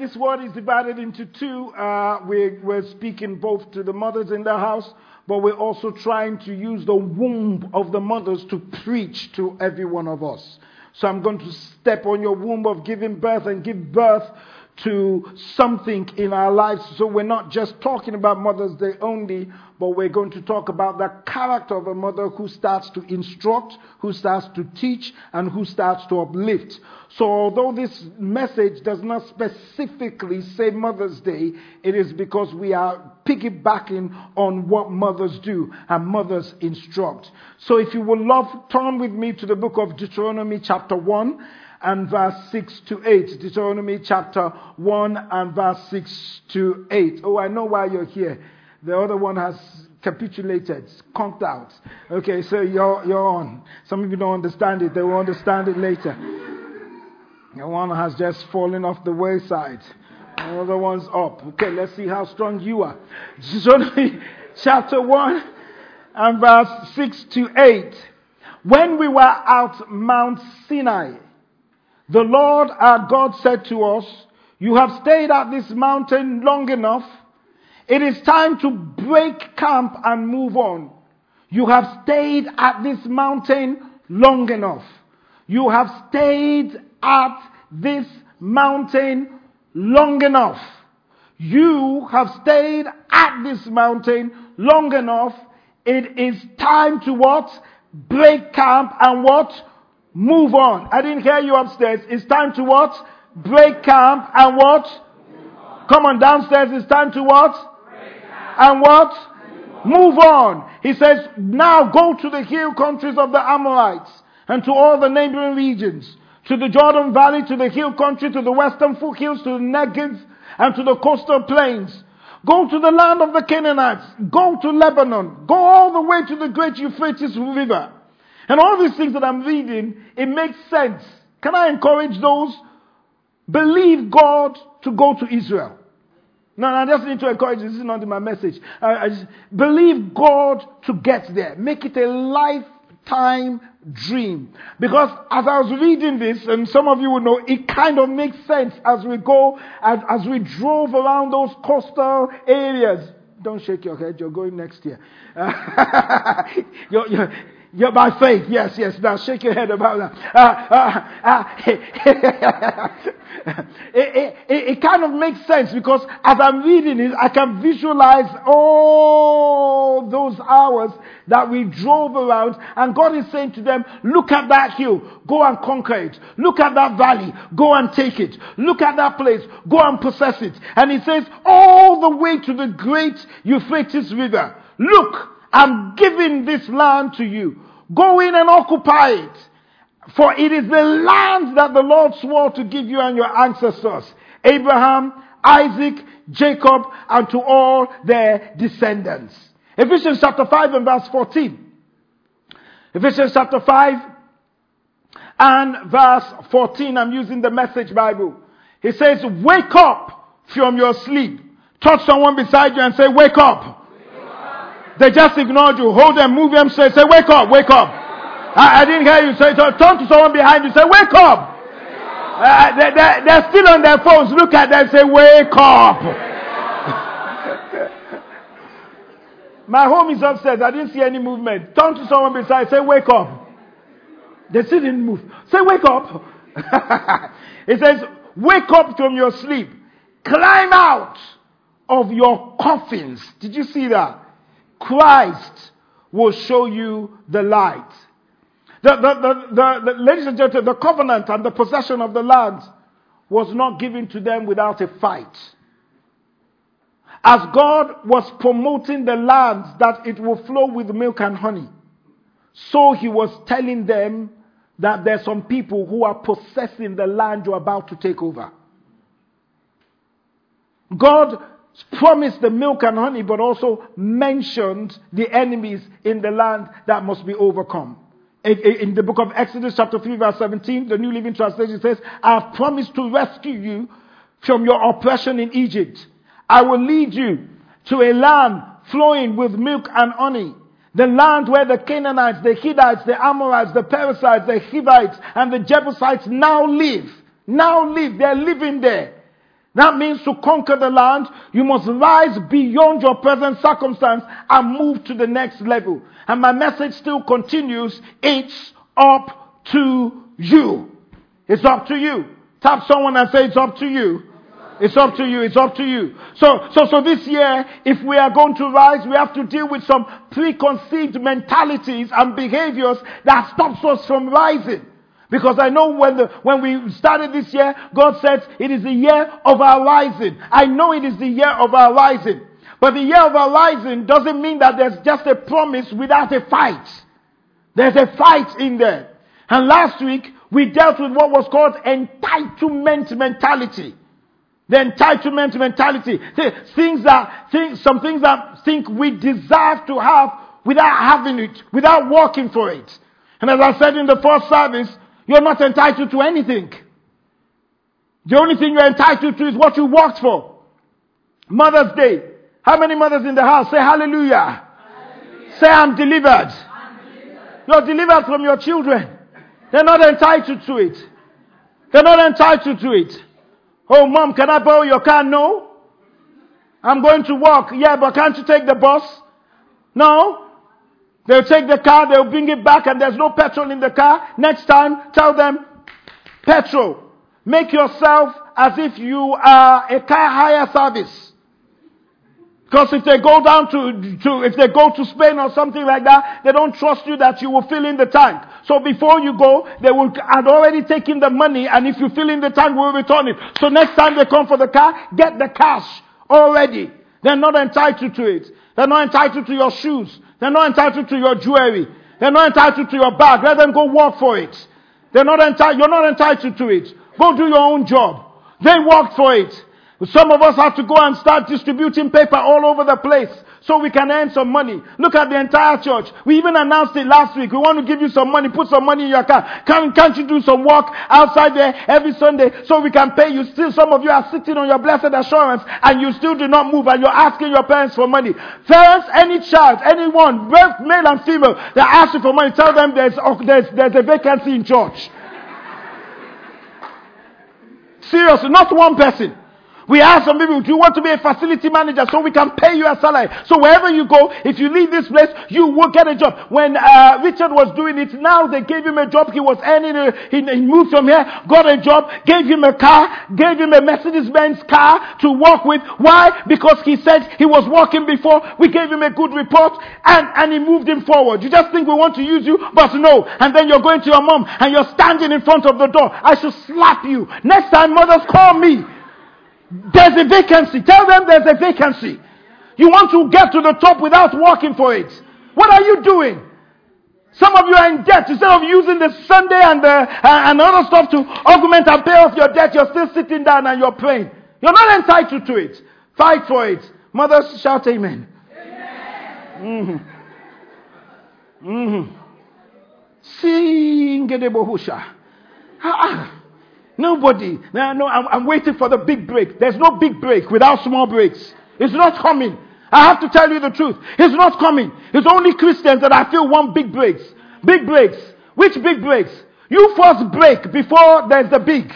This word is divided into two. Uh, we're, we're speaking both to the mothers in the house, but we're also trying to use the womb of the mothers to preach to every one of us. So I'm going to step on your womb of giving birth and give birth to something in our lives. So we're not just talking about Mother's Day only, but we're going to talk about the character of a mother who starts to instruct, who starts to teach, and who starts to uplift. So although this message does not specifically say Mother's Day, it is because we are piggybacking on what mothers do and mothers instruct. So if you would love, turn with me to the book of Deuteronomy chapter 1 and verse 6 to 8. Deuteronomy chapter 1 and verse 6 to 8. Oh, I know why you're here. The other one has capitulated, conked out. Okay, so you're, you're on. Some of you don't understand it. They will understand it later. The one has just fallen off the wayside. The other one's up. Okay, let's see how strong you are. Deuteronomy chapter 1 and verse 6 to 8. When we were out Mount Sinai, the Lord our God said to us, You have stayed at this mountain long enough. It is time to break camp and move on. You have stayed at this mountain long enough. You have stayed at this mountain long enough. You have stayed at this mountain long enough. It is time to what? Break camp and what? Move on. I didn't hear you upstairs. It's time to what? Break camp and what? Come on downstairs. It's time to what? And what? Move on. He says, now go to the hill countries of the Amorites and to all the neighboring regions, to the Jordan Valley, to the hill country, to the western foothills, to the Negev, and to the coastal plains. Go to the land of the Canaanites. Go to Lebanon. Go all the way to the great Euphrates River. And all these things that I'm reading, it makes sense. Can I encourage those? Believe God to go to Israel. No, I just need to encourage. This is not in my message. I, I just, believe God to get there. Make it a lifetime dream. Because as I was reading this, and some of you will know, it kind of makes sense as we go, as, as we drove around those coastal areas. Don't shake your head, you're going next year. you're, you're, you're by faith, yes, yes. Now shake your head about that. Uh, uh, uh, it, it, it, kind of makes sense because as I'm reading it, I can visualize all those hours that we drove around, and God is saying to them, Look at that hill, go and conquer it. Look at that valley, go and take it. Look at that place, go and possess it. And He says, All the way to the great Euphrates River. Look, I'm giving this land to you. Go in and occupy it. For it is the land that the Lord swore to give you and your ancestors. Abraham, Isaac, Jacob, and to all their descendants. Ephesians chapter 5 and verse 14. Ephesians chapter 5 and verse 14. I'm using the message Bible. He says, wake up from your sleep. Touch someone beside you and say, wake up. They just ignored you. Hold them, move them, say, say, wake up, wake up. I, I didn't hear you say, so turn to someone behind you, say, wake up. Uh, they, they, they're still on their phones. Look at them, say, wake up. My home is upstairs. I didn't see any movement. Turn to someone beside, say, wake up. They still didn't move. Say, wake up. it says, wake up from your sleep. Climb out of your coffins. Did you see that? Christ will show you the light. The, the, the, the, ladies and gentlemen, the covenant and the possession of the land was not given to them without a fight. As God was promoting the land that it will flow with milk and honey, so he was telling them that there's some people who are possessing the land you're about to take over. God promised the milk and honey, but also mentioned the enemies in the land that must be overcome. In the book of Exodus, chapter 3, verse 17, the New Living Translation says, I have promised to rescue you from your oppression in Egypt. I will lead you to a land flowing with milk and honey. The land where the Canaanites, the Hittites, the Amorites, the Perizzites, the Hivites, and the Jebusites now live. Now live. They're living there. That means to conquer the land, you must rise beyond your present circumstance and move to the next level. And my message still continues. It's up to you. It's up to you. Tap someone and say it's up to you. It's up to you. It's up to you. So, so, so this year, if we are going to rise, we have to deal with some preconceived mentalities and behaviors that stops us from rising. Because I know when the, when we started this year, God said it is the year of our rising. I know it is the year of our rising. But the year of our rising doesn't mean that there's just a promise without a fight. There's a fight in there. And last week, we dealt with what was called entitlement mentality. The entitlement mentality. Things that, things, some things that think we deserve to have without having it, without working for it. And as I said in the first service, you're not entitled to anything. The only thing you're entitled to is what you worked for. Mother's Day. How many mothers in the house say hallelujah? hallelujah. Say I'm delivered. I'm delivered. You're delivered from your children. They're not entitled to it. They're not entitled to it. Oh, mom, can I borrow your car? No. I'm going to walk. Yeah, but can't you take the bus? No. They'll take the car, they'll bring it back, and there's no petrol in the car. Next time, tell them, petrol. Make yourself as if you are a car hire service. Because if they go down to, to, if they go to Spain or something like that, they don't trust you that you will fill in the tank. So before you go, they will had already taken the money, and if you fill in the tank, we'll return it. So next time they come for the car, get the cash already. They're not entitled to it. They're not entitled to your shoes. They're not entitled to your jewelry. They're not entitled to your bag. Let them go work for it. They're not entitled, you're not entitled to it. Go do your own job. They worked for it. Some of us have to go and start distributing paper all over the place so we can earn some money. Look at the entire church. We even announced it last week. We want to give you some money. Put some money in your account. Can, can't you do some work outside there every Sunday so we can pay you? Still, some of you are sitting on your blessed assurance and you still do not move and you're asking your parents for money. Parents, any child, anyone, both male and female, that ask you for money, tell them there's, oh, there's, there's a vacancy in church. Seriously, not one person. We ask some people, do you want to be a facility manager so we can pay you a salary? So wherever you go, if you leave this place, you will get a job. When uh, Richard was doing it, now they gave him a job. He was earning, a, he, he moved from here, got a job, gave him a car, gave him a Mercedes-Benz car to work with. Why? Because he said he was working before. We gave him a good report and, and he moved him forward. You just think we want to use you, but no. And then you're going to your mom and you're standing in front of the door. I should slap you. Next time, mothers, call me. There's a vacancy. Tell them there's a vacancy. You want to get to the top without working for it. What are you doing? Some of you are in debt. Instead of using the Sunday and, the, uh, and other stuff to augment and pay off your debt, you're still sitting down and you're praying. You're not entitled to it. Fight for it. Mothers, shout amen. amen. Mm-hmm. Mm-hmm. Nobody. No, no, I'm, I'm waiting for the big break. There's no big break without small breaks. It's not coming. I have to tell you the truth. It's not coming. It's only Christians that I feel want big breaks. Big breaks. Which big breaks? You first break before there's the big.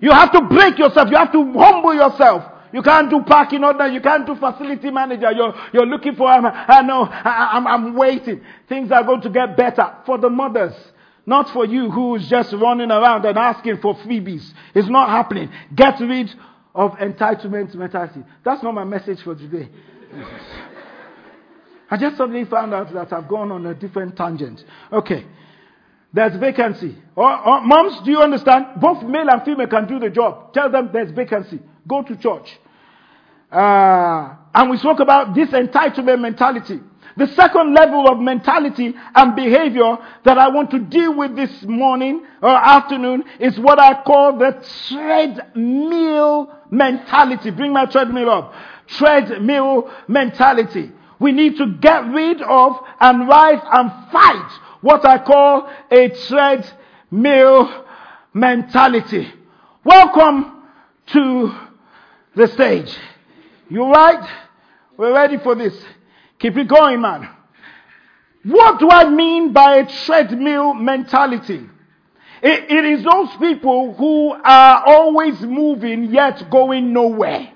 You have to break yourself. You have to humble yourself. You can't do parking order. You can't do facility manager. You're, you're looking for, I know, I, I'm, I'm waiting. Things are going to get better for the mothers. Not for you who's just running around and asking for freebies. It's not happening. Get rid of entitlement mentality. That's not my message for today. I just suddenly found out that I've gone on a different tangent. Okay. There's vacancy. Or, or, moms, do you understand? Both male and female can do the job. Tell them there's vacancy. Go to church. Uh, and we spoke about this entitlement mentality. The second level of mentality and behavior that I want to deal with this morning or afternoon is what I call the treadmill mentality. Bring my treadmill up. Treadmill mentality. We need to get rid of and rise and fight what I call a treadmill mentality. Welcome to the stage. You right? We're ready for this. Keep it going, man. What do I mean by a treadmill mentality? it, it is those people who are always moving yet going nowhere.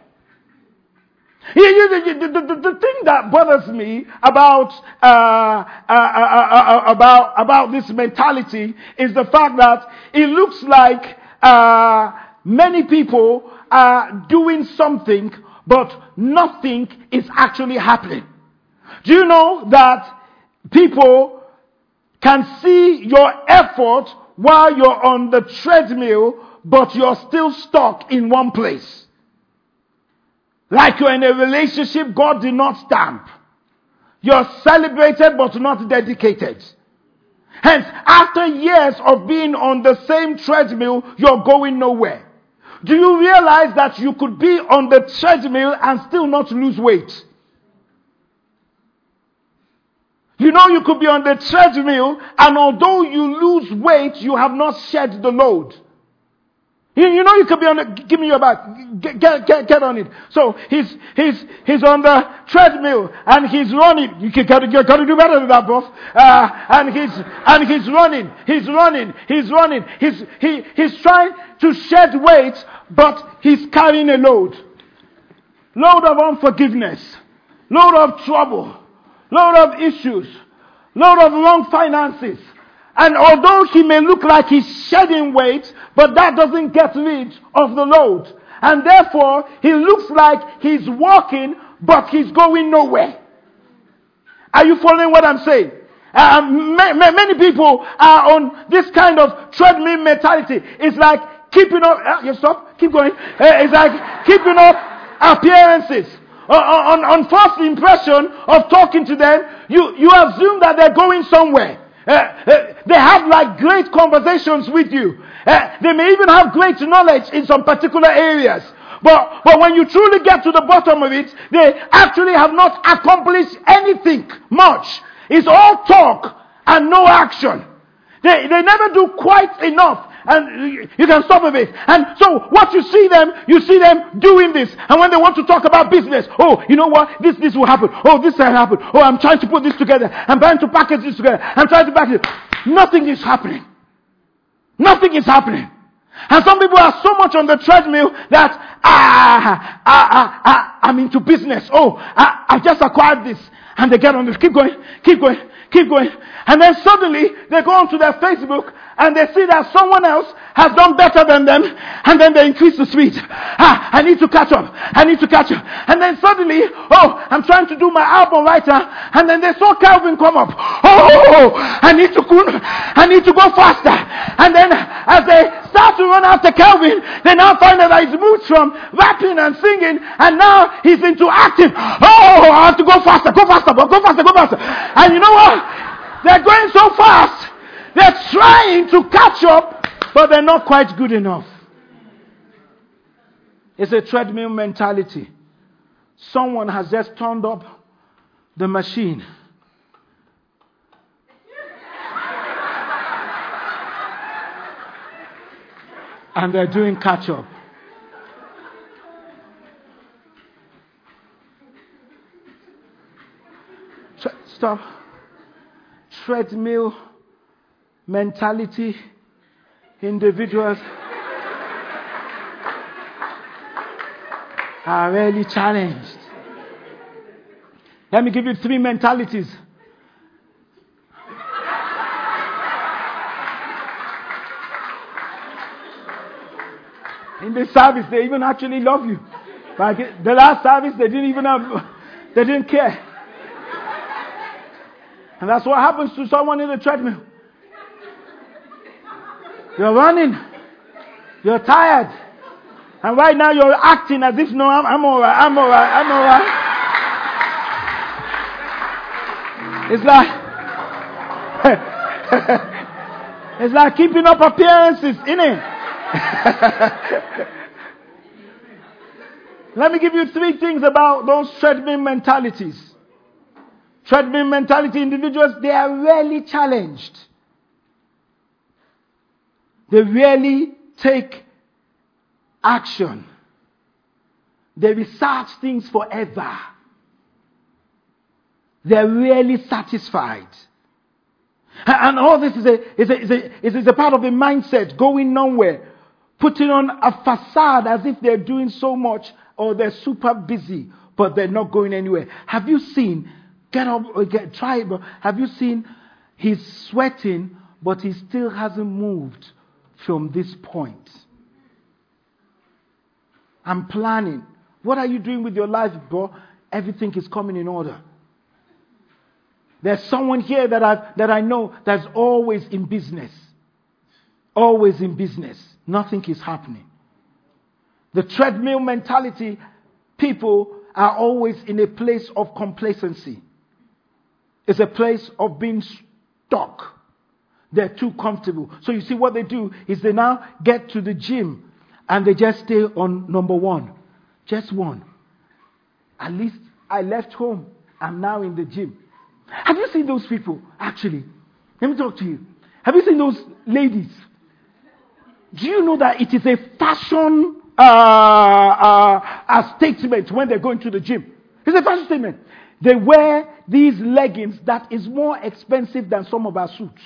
The, the, the, the, thing that bothers me about, uh, uh, uh, about, about this mentality is the fact that it looks like many people are doing something, but nothing is actually happening. Do you know that people can see your effort while you're on the treadmill, but you're still stuck in one place? Like you're in a relationship God did not stamp. You're celebrated but not dedicated. Hence, after years of being on the same treadmill, you're going nowhere. Do you realize that you could be on the treadmill and still not lose weight? You know you could be on the treadmill and although you lose weight, you have not shed the load. You, you know you could be on the, give me your back, get, get, get, get on it. So he's, he's, he's on the treadmill and he's running. You can, gotta, gotta do better than that, boss. Uh, and he's, and he's running, he's running, he's running. He's, he, he's trying to shed weight, but he's carrying a load. Load of unforgiveness, load of trouble, load of issues, load of wrong finances. And although he may look like he's shedding weight, but that doesn't get rid of the load. And therefore, he looks like he's walking, but he's going nowhere. Are you following what I'm saying? Uh, many people are on this kind of treadmill mentality. It's like keeping up. Uh, you stop. Keep going. Uh, it's like keeping up appearances. On, on, on first impression of talking to them, you, you assume that they're going somewhere. Uh, uh, they have like great conversations with you. Uh, they may even have great knowledge in some particular areas. But, but when you truly get to the bottom of it, they actually have not accomplished anything much. It's all talk and no action. They, they never do quite enough and you can stop a bit. And so what you see them, you see them doing this. And when they want to talk about business, oh, you know what? This, this will happen. Oh, this will happen. Oh, I'm trying to put this together. I'm trying to package this together. I'm trying to package it. Nothing is happening. Nothing is happening. And some people are so much on the treadmill that ah, ah, ah, ah I'm into business. Oh, I, I just acquired this. And they get on this. Keep going, keep going, keep going. And then suddenly they go onto their Facebook and they see that someone else has done better than them, and then they increase the speed. Ah, I need to catch up. I need to catch up. And then suddenly, oh, I'm trying to do my album right now, and then they saw Calvin come up. Oh, I need to, I need to go faster. And then as they start to run after Calvin, they now find that he's moved from rapping and singing, and now he's into acting. Oh, I have to go faster, go faster, go faster, go faster. And you know what? They're going so fast they're trying to catch up, but they're not quite good enough. It's a treadmill mentality. Someone has just turned up the machine. and they're doing catch up. Stop. Treadmill mentality individuals are really challenged. Let me give you three mentalities. In this service, they even actually love you. Like the last service, they didn't even have, they didn't care. And that's what happens to someone in the treadmill. You're running. You're tired. And right now you're acting as if, no, I'm, I'm alright, I'm alright, I'm alright. It's like it's like keeping up appearances, innit? Let me give you three things about those treadmill mentalities. Treadmill mentality individuals, they are rarely challenged. They rarely take action. They research things forever. They're rarely satisfied. And all this is a, is a, is a, is a part of a mindset going nowhere, putting on a facade as if they're doing so much or they're super busy, but they're not going anywhere. Have you seen, get up, uh, get, try have you seen he's sweating, but he still hasn't moved from this point? I'm planning. What are you doing with your life, bro? Everything is coming in order. There's someone here that I, that I know that's always in business. Always in business. Nothing is happening. The treadmill mentality, people are always in a place of complacency. It's a place of being stuck. They're too comfortable. So you see what they do is they now get to the gym and they just stay on number one. Just one. At least I left home. I'm now in the gym. Have you seen those people? Actually, let me talk to you. Have you seen those ladies? Do you know that it is a fashion uh, uh, a statement when they're going to the gym? It's a fashion statement. They wear these leggings that is more expensive than some of our suits.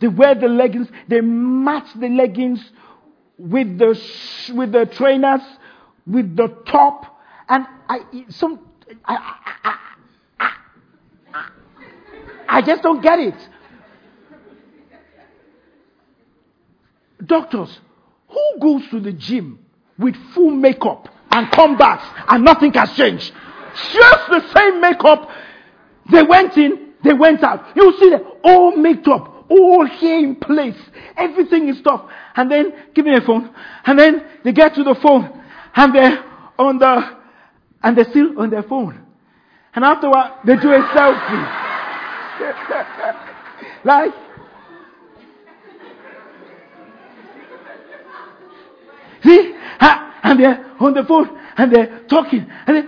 They wear the leggings, they match the leggings with the, sh- with the trainers, with the top. And I, some, I, I, I I just don't get it. Doctors, who goes to the gym with full makeup and come back and nothing has changed? Just the same makeup. They went in, they went out. You see them all made up, all here in place. Everything is tough. And then, give me a phone. And then they get to the phone and they're on the, and they're still on their phone. And afterward, they do a selfie. like, see, and they're on the phone and they're talking, and then,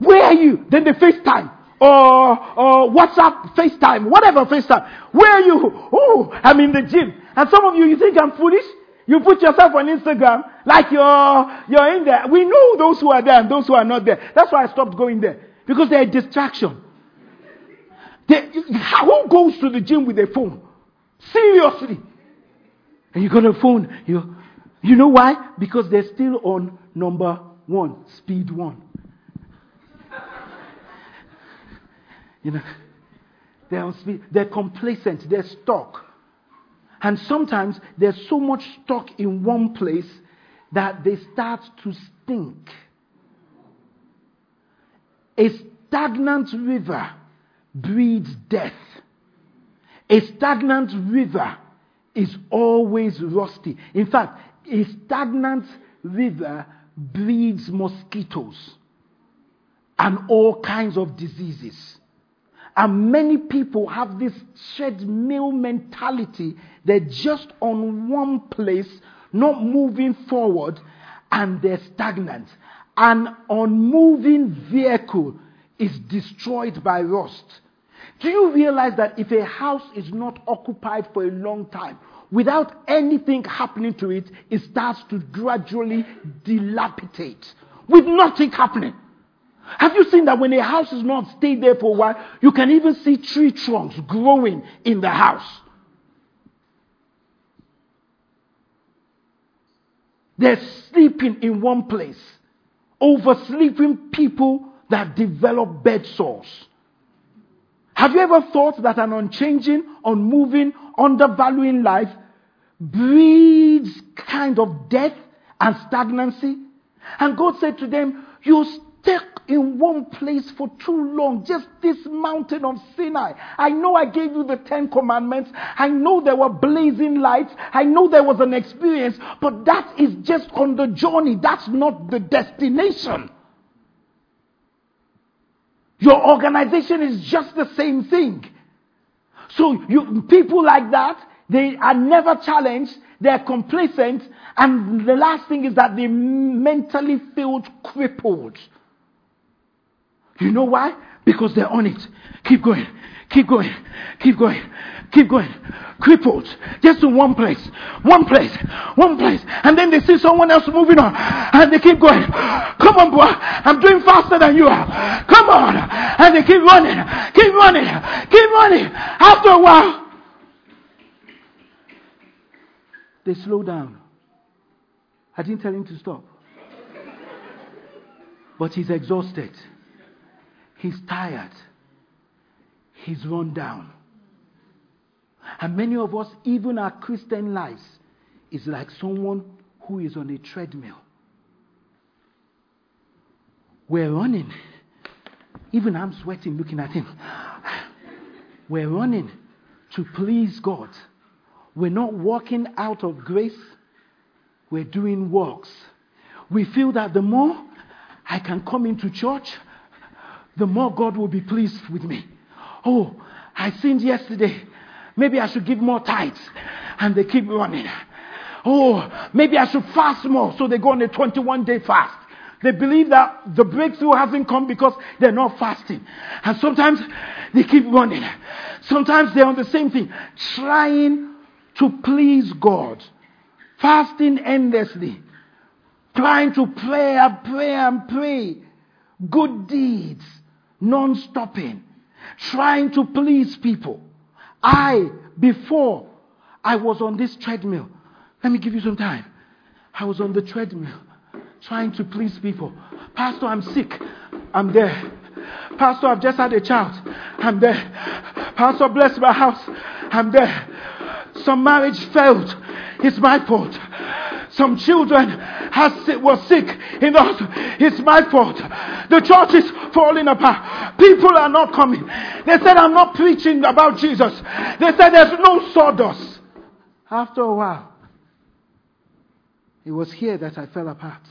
where are you? Then they FaceTime or, or WhatsApp FaceTime, whatever FaceTime. Where are you? Oh, I'm in the gym. And some of you, you think I'm foolish? You put yourself on Instagram like you're, you're in there. We know those who are there and those who are not there. That's why I stopped going there. Because they're a distraction. They, who goes to the gym with a phone? Seriously. And you got a phone. You, you know why? Because they're still on number one, speed one. You know, they're on speed. They're complacent. They're stuck. And sometimes they're so much stuck in one place that they start to stink. A stagnant river breeds death. A stagnant river is always rusty. In fact, a stagnant river breeds mosquitoes and all kinds of diseases. And many people have this treadmill mentality. They're just on one place, not moving forward, and they're stagnant. An unmoving vehicle is destroyed by rust. Do you realize that if a house is not occupied for a long time, without anything happening to it, it starts to gradually dilapidate with nothing happening? Have you seen that when a house is not stayed there for a while, you can even see tree trunks growing in the house? They're sleeping in one place, oversleeping people that develop bed sores. Have you ever thought that an unchanging, unmoving, undervaluing life breeds kind of death and stagnancy? And God said to them, You stuck in one place for too long, just this mountain of Sinai. I know I gave you the Ten Commandments. I know there were blazing lights. I know there was an experience, but that is just on the journey. That's not the destination. Your organization is just the same thing. So you, people like that, they are never challenged, they're complacent, and the last thing is that they mentally feel crippled. You know why? Because they're on it. Keep going, keep going, keep going, keep going. Crippled. Just in one place, one place, one place. And then they see someone else moving on, and they keep going. Come on, boy, I'm doing faster than you are. Come on. And they keep running, keep running, keep running. After a while, they slow down. I didn't tell him to stop. But he's exhausted. He's tired. He's run down. And many of us, even our Christian lives, is like someone who is on a treadmill. We're running. Even I'm sweating looking at him. We're running to please God. We're not walking out of grace, we're doing works. We feel that the more I can come into church, the more God will be pleased with me. Oh, I sinned yesterday. Maybe I should give more tithes. And they keep running. Oh, maybe I should fast more. So they go on a 21 day fast. They believe that the breakthrough hasn't come because they're not fasting. And sometimes they keep running. Sometimes they're on the same thing, trying to please God, fasting endlessly, trying to pray and pray and pray, good deeds, non stopping, trying to please people. I, before I was on this treadmill, let me give you some time. I was on the treadmill trying to please people. Pastor, I'm sick. I'm there. Pastor, I've just had a child. I'm there. Pastor, bless my house. I'm there. Some marriage failed. It's my fault. Some children has, were sick in the hospital. It's my fault. The church is falling apart. People are not coming. They said, I'm not preaching about Jesus. They said, there's no sawdust. After a while, it was here that I fell apart.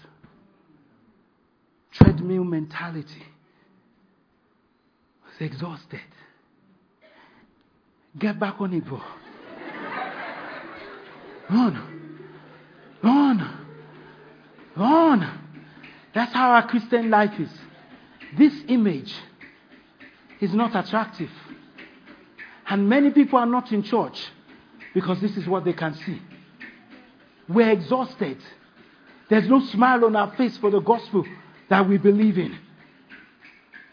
Treadmill mentality. I was exhausted. Get back on it, bro. Run. Run. Run. That's how our Christian life is. This image is not attractive. And many people are not in church because this is what they can see. We're exhausted. There's no smile on our face for the gospel that we believe in.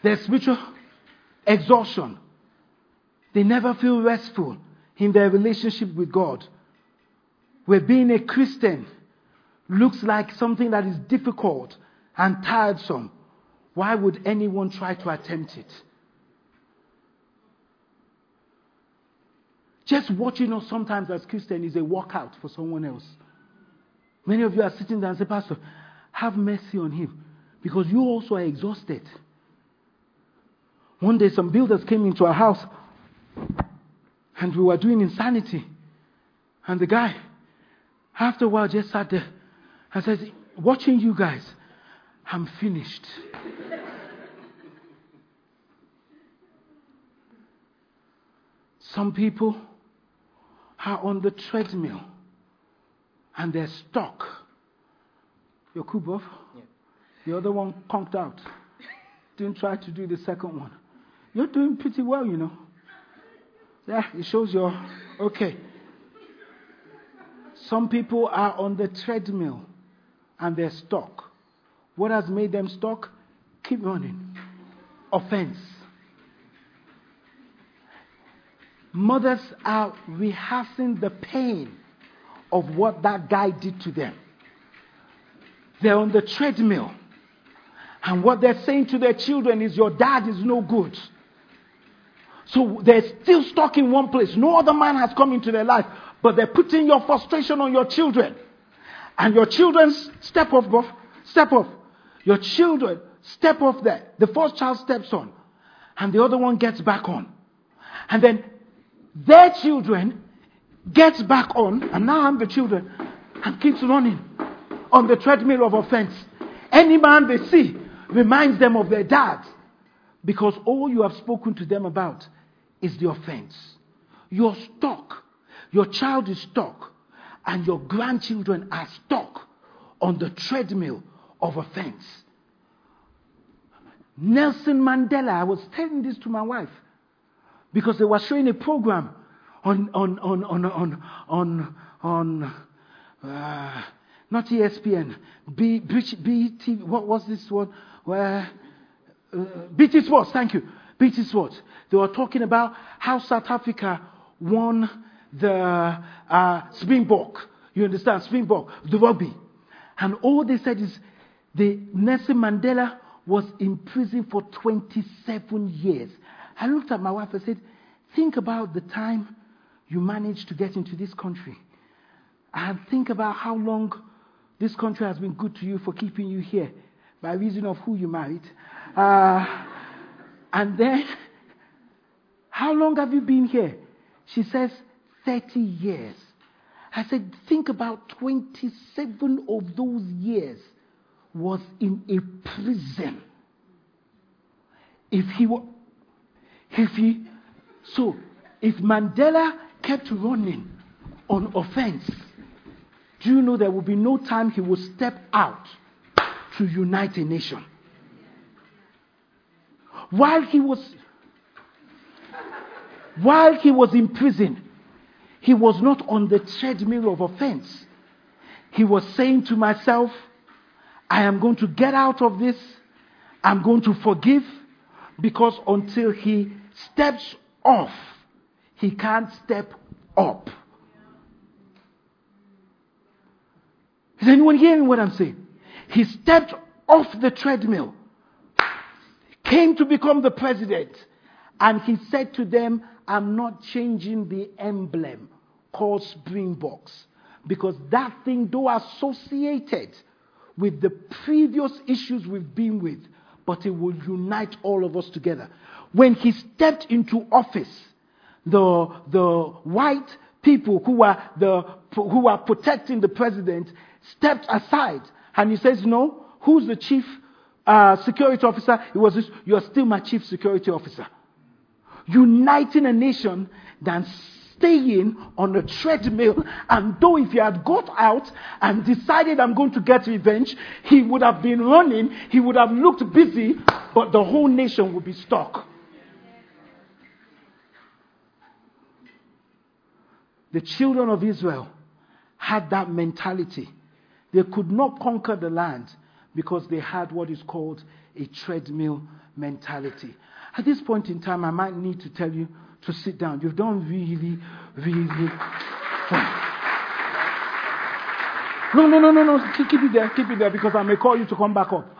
There's spiritual exhaustion. They never feel restful in their relationship with God. We're being a Christian looks like something that is difficult and tiresome. Why would anyone try to attempt it? Just watching us sometimes as Christians is a workout for someone else. Many of you are sitting there and say, Pastor, have mercy on him because you also are exhausted. One day, some builders came into our house and we were doing insanity. And the guy, after a while, just sat there and said, Watching you guys, I'm finished. Some people are on the treadmill and they're stuck. Your Kubov? Yeah. The other one conked out. Didn't try to do the second one. You're doing pretty well, you know. Yeah, it shows you're okay. Some people are on the treadmill and they're stuck. What has made them stuck? Keep running. Offense. Mothers are rehearsing the pain of what that guy did to them. They're on the treadmill. And what they're saying to their children is, Your dad is no good. So they're still stuck in one place. No other man has come into their life, but they're putting your frustration on your children. And your children step off. Step off. Your children step off there. The first child steps on, and the other one gets back on. And then their children gets back on, and now I'm the children, and keeps running on the treadmill of offense. Any man they see reminds them of their dad. Because all you have spoken to them about is the offense. You're stuck. Your child is stuck. And your grandchildren are stuck on the treadmill of offense. Nelson Mandela, I was telling this to my wife because they were showing a program on, on, on, on, on, on, on uh, not ESPN, B, BT, what was this one? Where, uh, BT Sports, thank you. BT Sports. They were talking about how South Africa won the uh, Springbok. You understand? Springbok, the rugby. And all they said is the Nelson Mandela was in prison for 27 years. I looked at my wife and said, Think about the time you managed to get into this country. And think about how long this country has been good to you for keeping you here by reason of who you married. Uh, and then, how long have you been here? She says, 30 years. I said, think about 27 of those years was in a prison. If he were, if he, so if Mandela kept running on offense, do you know there will be no time he will step out to unite a nation? While he was while he was in prison, he was not on the treadmill of offense. He was saying to myself, I am going to get out of this. I'm going to forgive because until he steps off, he can't step up. Is anyone hearing what I'm saying? He stepped off the treadmill, came to become the president, and he said to them, I'm not changing the emblem called Springboks because that thing, though associated with the previous issues we've been with, but it will unite all of us together. When he stepped into office, the, the white people who were, the, who were protecting the president stepped aside. And he says, No, who's the chief uh, security officer? It was this, You're still my chief security officer. Uniting a nation than staying on a treadmill. And though if he had got out and decided I'm going to get revenge, he would have been running, he would have looked busy, but the whole nation would be stuck. The children of Israel had that mentality. They could not conquer the land because they had what is called a treadmill mentality. At this point in time, I might need to tell you to sit down. You've done really, really fine. No, no, no, no, no. Keep, it there. Keep it there because I may call you to come back up.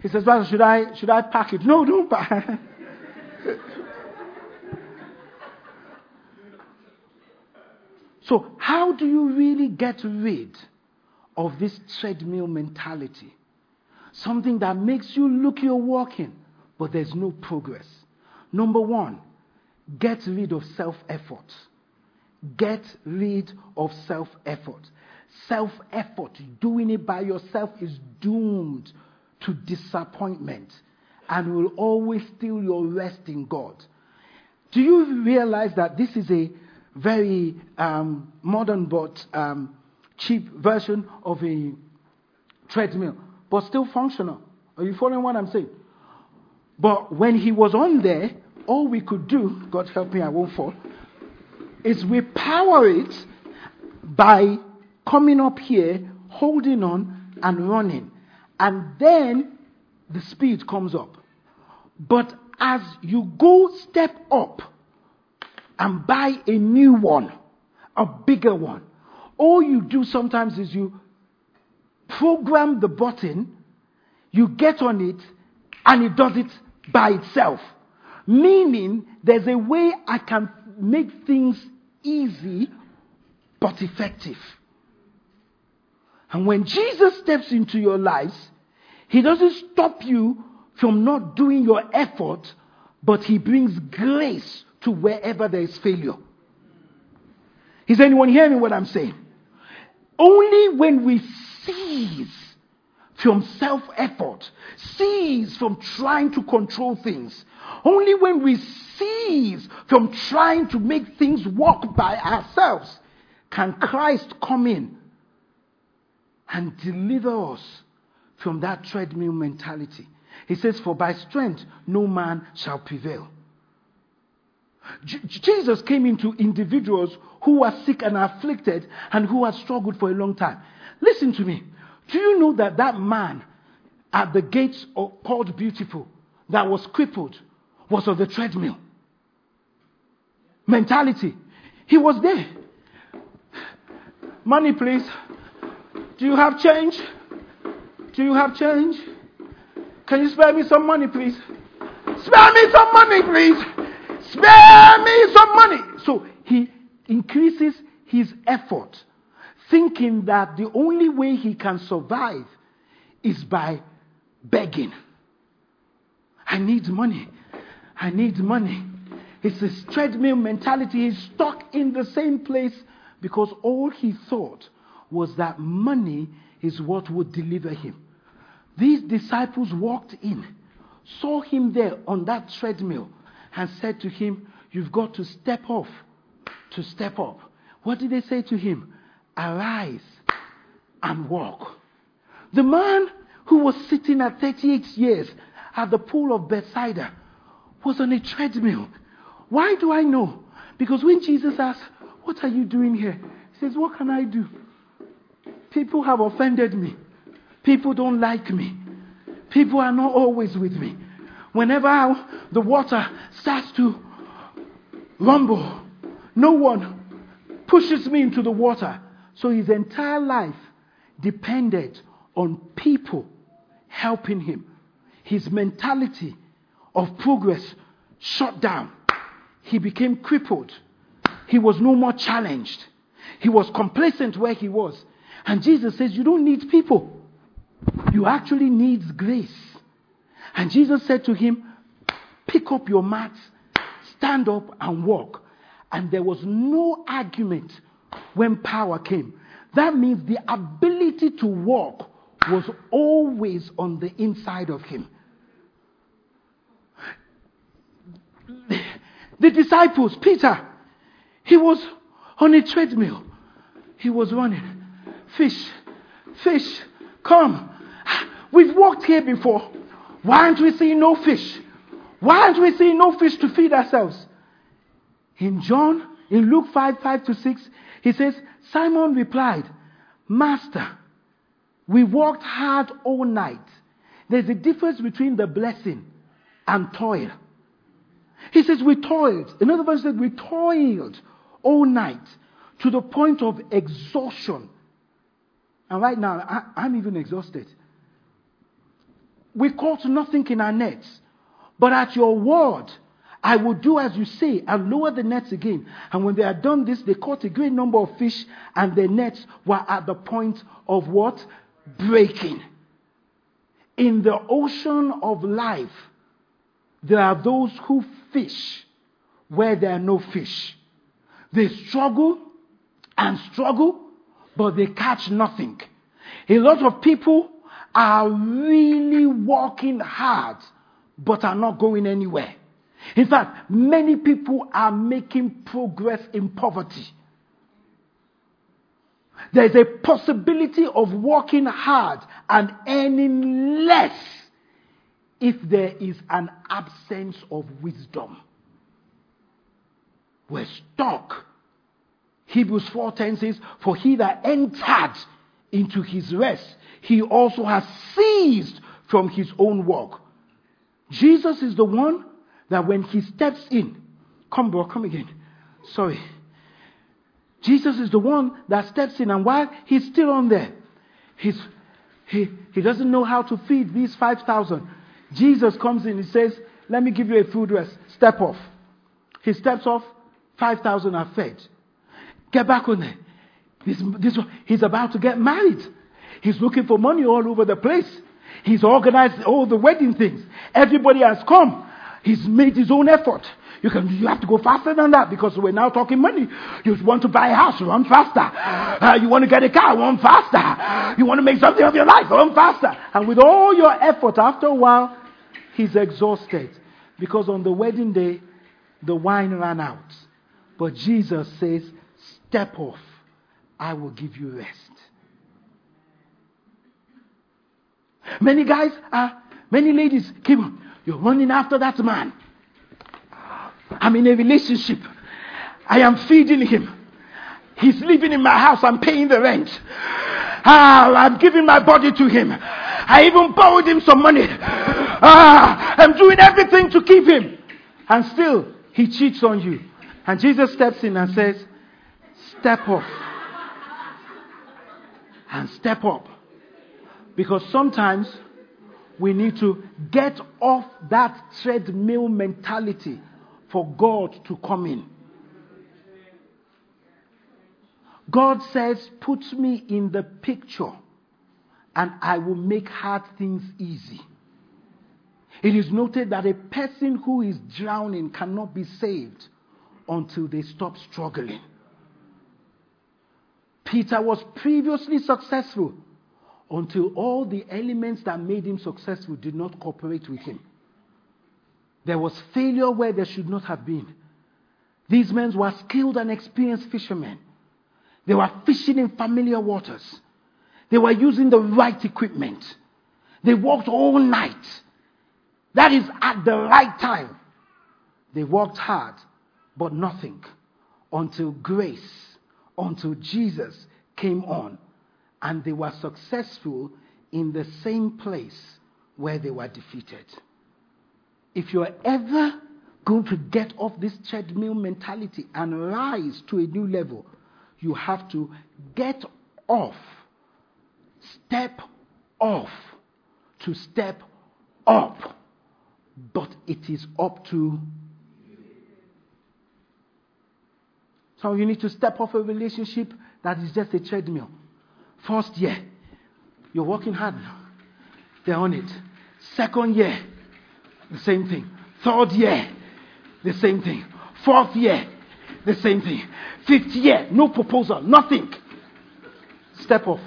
He says, Brother, should I, should I pack it? No, don't pack So, how do you really get rid of this treadmill mentality? Something that makes you look you're walking, but there's no progress. Number one, get rid of self effort. Get rid of self effort. Self effort, doing it by yourself, is doomed to disappointment and will always steal your rest in God. Do you realize that this is a very um, modern but um, cheap version of a treadmill, but still functional? Are you following what I'm saying? But when he was on there, all we could do, God help me, I won't fall, is we power it by coming up here, holding on, and running. And then the speed comes up. But as you go step up and buy a new one, a bigger one, all you do sometimes is you program the button, you get on it, and it does it by itself. Meaning, there's a way I can make things easy but effective. And when Jesus steps into your lives, he doesn't stop you from not doing your effort, but he brings grace to wherever there is failure. Is anyone hearing what I'm saying? Only when we cease from self effort, cease from trying to control things. Only when we cease from trying to make things work by ourselves can Christ come in and deliver us from that treadmill mentality. He says, For by strength no man shall prevail. J- Jesus came into individuals who were sick and afflicted and who had struggled for a long time. Listen to me. Do you know that that man at the gates of, called Beautiful that was crippled was of the treadmill? Mentality. He was there. Money, please. Do you have change? Do you have change? Can you spare me some money, please? Spare me some money, please. Spare me some money. So he increases his effort, thinking that the only way he can survive is by begging. I need money. I need money. It's this treadmill mentality. He's stuck in the same place because all he thought was that money is what would deliver him. These disciples walked in, saw him there on that treadmill, and said to him, You've got to step off to step up. What did they say to him? Arise and walk. The man who was sitting at 38 years at the pool of Bethsaida was on a treadmill. Why do I know? Because when Jesus asked, What are you doing here? He says, What can I do? People have offended me. People don't like me. People are not always with me. Whenever I, the water starts to rumble, no one pushes me into the water. So his entire life depended on people helping him. His mentality of progress shut down. He became crippled. He was no more challenged. He was complacent where he was. And Jesus says, You don't need people. You actually need grace. And Jesus said to him, Pick up your mat, stand up, and walk. And there was no argument when power came. That means the ability to walk was always on the inside of him. The disciples, Peter, he was on a treadmill. He was running. Fish, fish, come. We've walked here before. Why aren't we seeing no fish? Why aren't we seeing no fish to feed ourselves? In John, in Luke 5 5 to 6, he says, Simon replied, Master, we worked hard all night. There's a difference between the blessing and toil. He says, We toiled. In other words, we toiled all night to the point of exhaustion. And right now, I, am even exhausted. We caught nothing in our nets. But at your word, I will do as you say and lower the nets again. And when they had done this, they caught a great number of fish, and the nets were at the point of what? Breaking. In the ocean of life, there are those who fish where there are no fish. They struggle and struggle, but they catch nothing. A lot of people are really working hard, but are not going anywhere. In fact, many people are making progress in poverty. There's a possibility of working hard and earning less if there is an absence of wisdom. We're stuck. Hebrews 4:10 says, "For he that entered into his rest, he also has ceased from his own work." Jesus is the one that when he steps in, come bro, come again. Sorry. Jesus is the one that steps in, and while he's still on there, he's, he, he doesn't know how to feed these 5,000. Jesus comes in, he says, Let me give you a food rest. Step off. He steps off, 5,000 are fed. Get back on there. This, this, he's about to get married. He's looking for money all over the place. He's organized all the wedding things. Everybody has come. He's made his own effort. You can you have to go faster than that because we're now talking money. You want to buy a house, run faster. Uh, you want to get a car, run faster. You want to make something of your life, run faster. And with all your effort, after a while, he's exhausted because on the wedding day, the wine ran out. But Jesus says, "Step off. I will give you rest." Many guys are, many ladies keep on. You're running after that man. I'm in a relationship. I am feeding him. He's living in my house. I'm paying the rent. Ah, I'm giving my body to him. I even borrowed him some money. Ah, I'm doing everything to keep him. And still, he cheats on you. And Jesus steps in and says, Step off. And step up. Because sometimes we need to get off that treadmill mentality for God to come in. God says, Put me in the picture and I will make hard things easy. It is noted that a person who is drowning cannot be saved until they stop struggling. Peter was previously successful until all the elements that made him successful did not cooperate with him. There was failure where there should not have been. These men were skilled and experienced fishermen. They were fishing in familiar waters. They were using the right equipment. They worked all night. That is at the right time. They worked hard, but nothing until grace, until Jesus came on and they were successful in the same place where they were defeated. If you're ever going to get off this treadmill mentality and rise to a new level, you have to get off, step off to step up. But it is up to some of you need to step off a relationship that is just a treadmill. First year, you're working hard now. They're on it. Second year, the same thing. Third year, the same thing. Fourth year, the same thing. Fifth year, no proposal, nothing. Step off.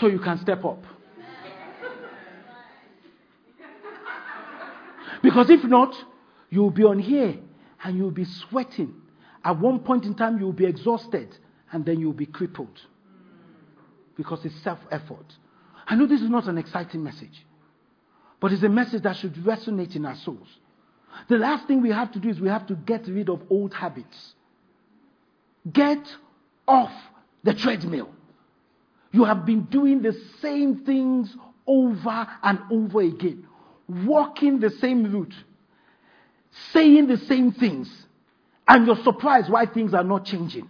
So you can step up. Because if not, you'll be on here and you'll be sweating. At one point in time, you'll be exhausted and then you'll be crippled because it's self effort. I know this is not an exciting message, but it's a message that should resonate in our souls. The last thing we have to do is we have to get rid of old habits. Get off the treadmill. You have been doing the same things over and over again, walking the same route, saying the same things, and you're surprised why things are not changing.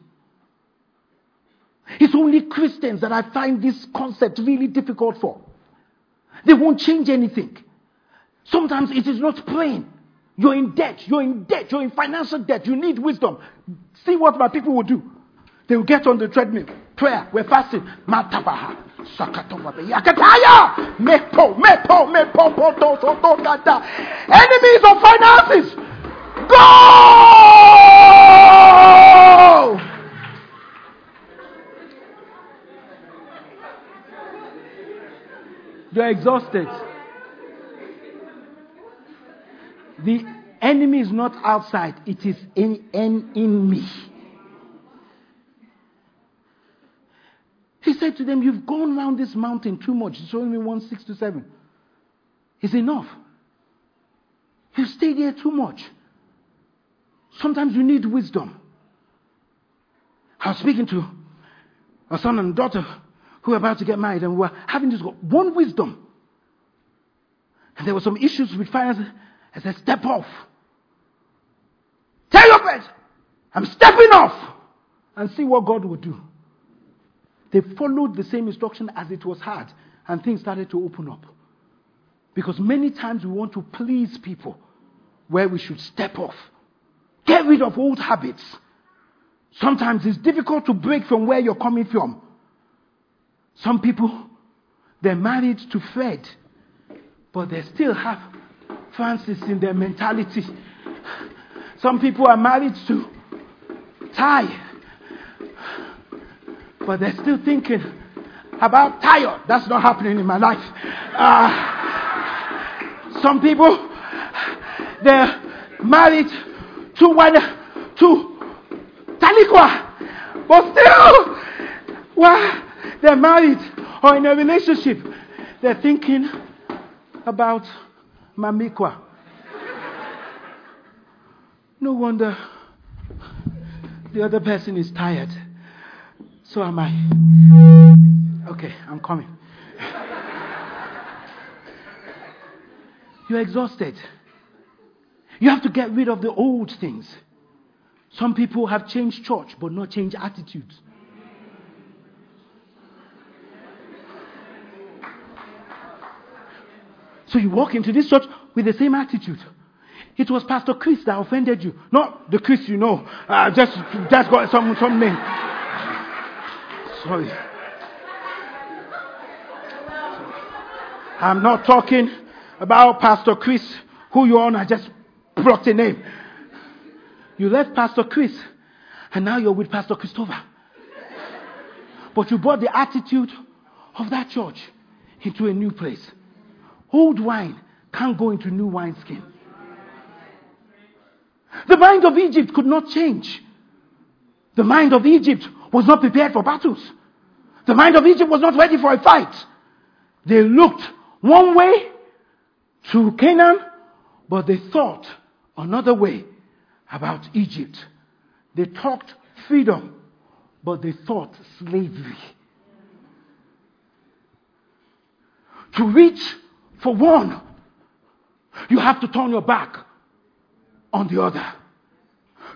It's only Christians that I find this concept really difficult for. They won't change anything. Sometimes it is not praying. You're in debt. You're in debt. You're in financial debt. You need wisdom. See what my people will do. They will get on the treadmill. Prayer. We're fasting. Matabaha. Yakataya. Mepo. Mepo. Mepo. Poto. Enemies of finances. Go! You're exhausted. The enemy is not outside, it is in, in, in me. He said to them, You've gone round this mountain too much. It's only 1 6 to 7. It's enough. You stay here too much. Sometimes you need wisdom. I was speaking to a son and daughter who were about to get married and we were having this one wisdom. And there were some issues with finance. I said, step off. Tell your friends, I'm stepping off and see what God will do. They followed the same instruction as it was hard and things started to open up. Because many times we want to please people where we should step off. Get rid of old habits. Sometimes it's difficult to break from where you're coming from. Some people, they're married to Fred, but they still have Francis in their mentality. Some people are married to Tai, but they're still thinking about tired. That's not happening in my life. Uh, some people, they're married to one, to Taliqua, but still, while they're married or in a relationship, they're thinking about Mamikwa. No wonder the other person is tired. So am I. Okay, I'm coming. You're exhausted. You have to get rid of the old things. Some people have changed church but not changed attitudes. So you walk into this church with the same attitude. It was Pastor Chris that offended you, not the Chris you know. Uh, just, just got some, some name. Sorry. I'm not talking about Pastor Chris, who you on. I just brought a name. You left Pastor Chris, and now you're with Pastor Christopher. But you brought the attitude of that church into a new place. Old wine can't go into new wineskin. The mind of Egypt could not change. The mind of Egypt was not prepared for battles. The mind of Egypt was not ready for a fight. They looked one way to Canaan, but they thought another way about Egypt. They talked freedom, but they thought slavery. To reach for one, you have to turn your back on the other.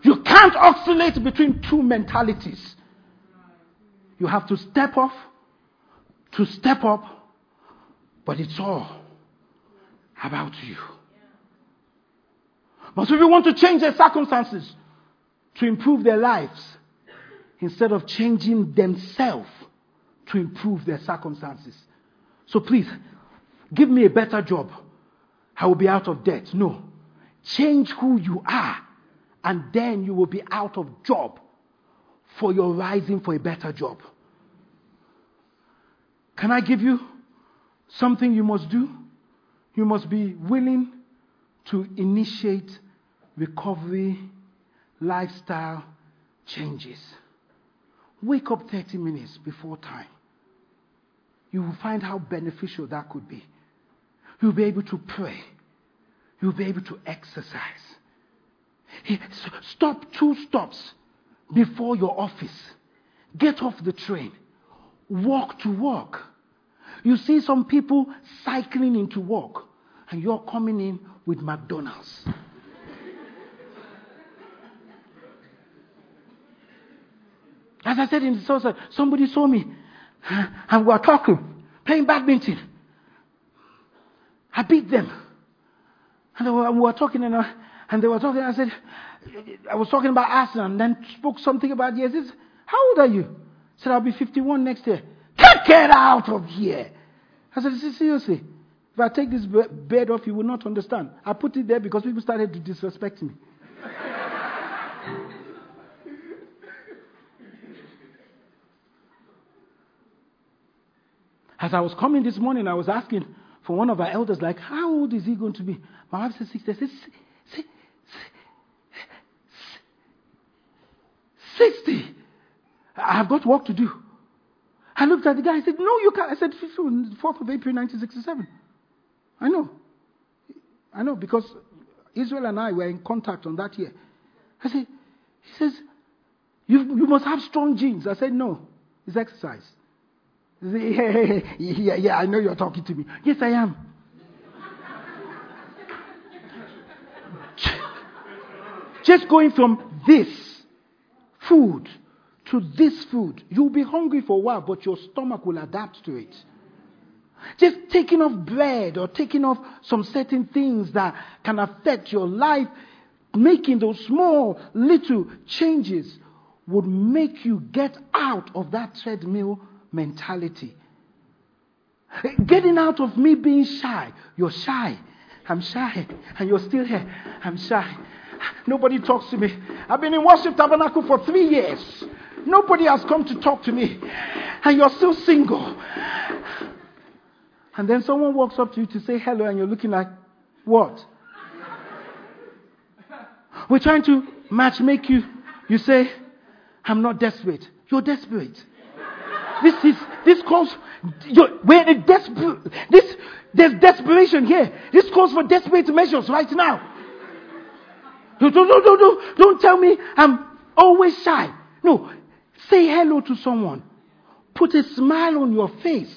You can't oscillate between two mentalities. You have to step off to step up, but it's all about you. But if you want to change their circumstances to improve their lives, instead of changing themselves to improve their circumstances. So please, give me a better job. I will be out of debt. No. Change who you are, and then you will be out of job for your rising for a better job. Can I give you something you must do? You must be willing to initiate recovery lifestyle changes. Wake up 30 minutes before time. You will find how beneficial that could be. You'll be able to pray you'll be able to exercise. Stop two stops before your office. Get off the train. Walk to work. You see some people cycling into work, and you're coming in with McDonald's. As I said in the social, somebody saw me, and we talking, playing badminton. I beat them. And were, we were talking, and, uh, and they were talking. I said, I was talking about Arsenal, and then spoke something about yes. How old are you? I said, I'll be 51 next year. Get, get out of here. I said, seriously. If I take this bed off, you will not understand. I put it there because people started to disrespect me. As I was coming this morning, I was asking for one of our elders, like, how old is he going to be? My wife said 60. I said, 60. I've got work to do. I looked at the guy. I said, No, you can't. I said, 4th of April 1967. I know. I know because Israel and I were in contact on that year. I said, He says, you, you must have strong genes. I said, No, it's exercise. Yeah, yeah, yeah, I know you're talking to me. Yes, I am. Just going from this food to this food, you'll be hungry for a while, but your stomach will adapt to it. Just taking off bread or taking off some certain things that can affect your life, making those small little changes would make you get out of that treadmill mentality. Getting out of me being shy. You're shy. I'm shy. And you're still here. I'm shy. Nobody talks to me. I've been in Worship Tabernacle for three years. Nobody has come to talk to me. And you're still single. And then someone walks up to you to say hello, and you're looking like, what? We're trying to match make you. You say, I'm not desperate. You're desperate. This is this calls we're in desperate this there's desperation here. This calls for desperate measures right now. Don't, don't, don't, don't, don't tell me I'm always shy. No. Say hello to someone. Put a smile on your face.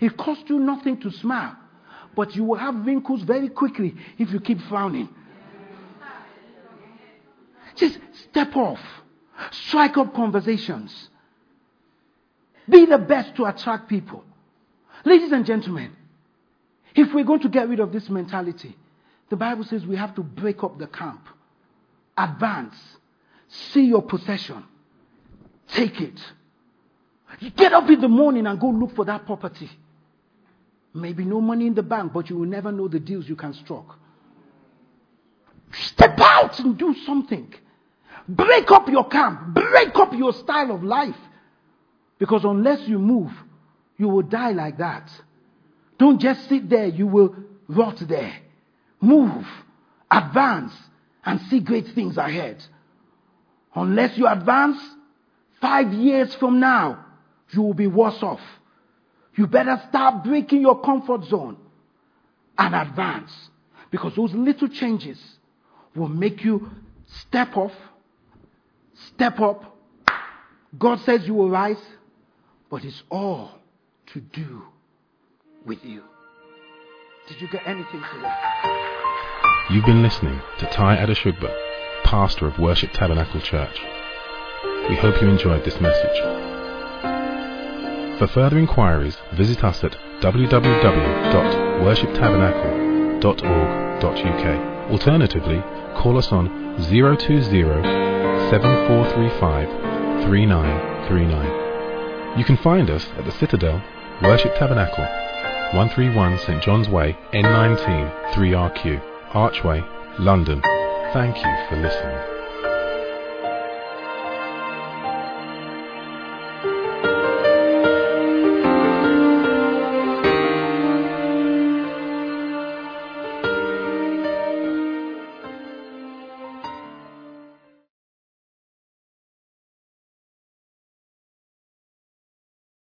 It costs you nothing to smile. But you will have wrinkles very quickly if you keep frowning. Just step off. Strike up conversations. Be the best to attract people. Ladies and gentlemen, if we're going to get rid of this mentality, the Bible says we have to break up the camp, advance, see your possession, take it. Get up in the morning and go look for that property. Maybe no money in the bank, but you will never know the deals you can strike. Step out and do something. Break up your camp. Break up your style of life. Because unless you move, you will die like that. Don't just sit there, you will rot there. Move, advance, and see great things ahead. Unless you advance, five years from now, you will be worse off. You better start breaking your comfort zone and advance. Because those little changes will make you step off, step up. God says you will rise, but it's all to do with you. Did you get anything today? You've been listening to Tai Adeshugba, pastor of Worship Tabernacle Church. We hope you enjoyed this message. For further inquiries, visit us at www.worshiptabernacle.org.uk. Alternatively, call us on 020 7435 3939. You can find us at the Citadel, Worship Tabernacle, 131 St John's Way, N19 3RQ, Archway, London. Thank you for listening.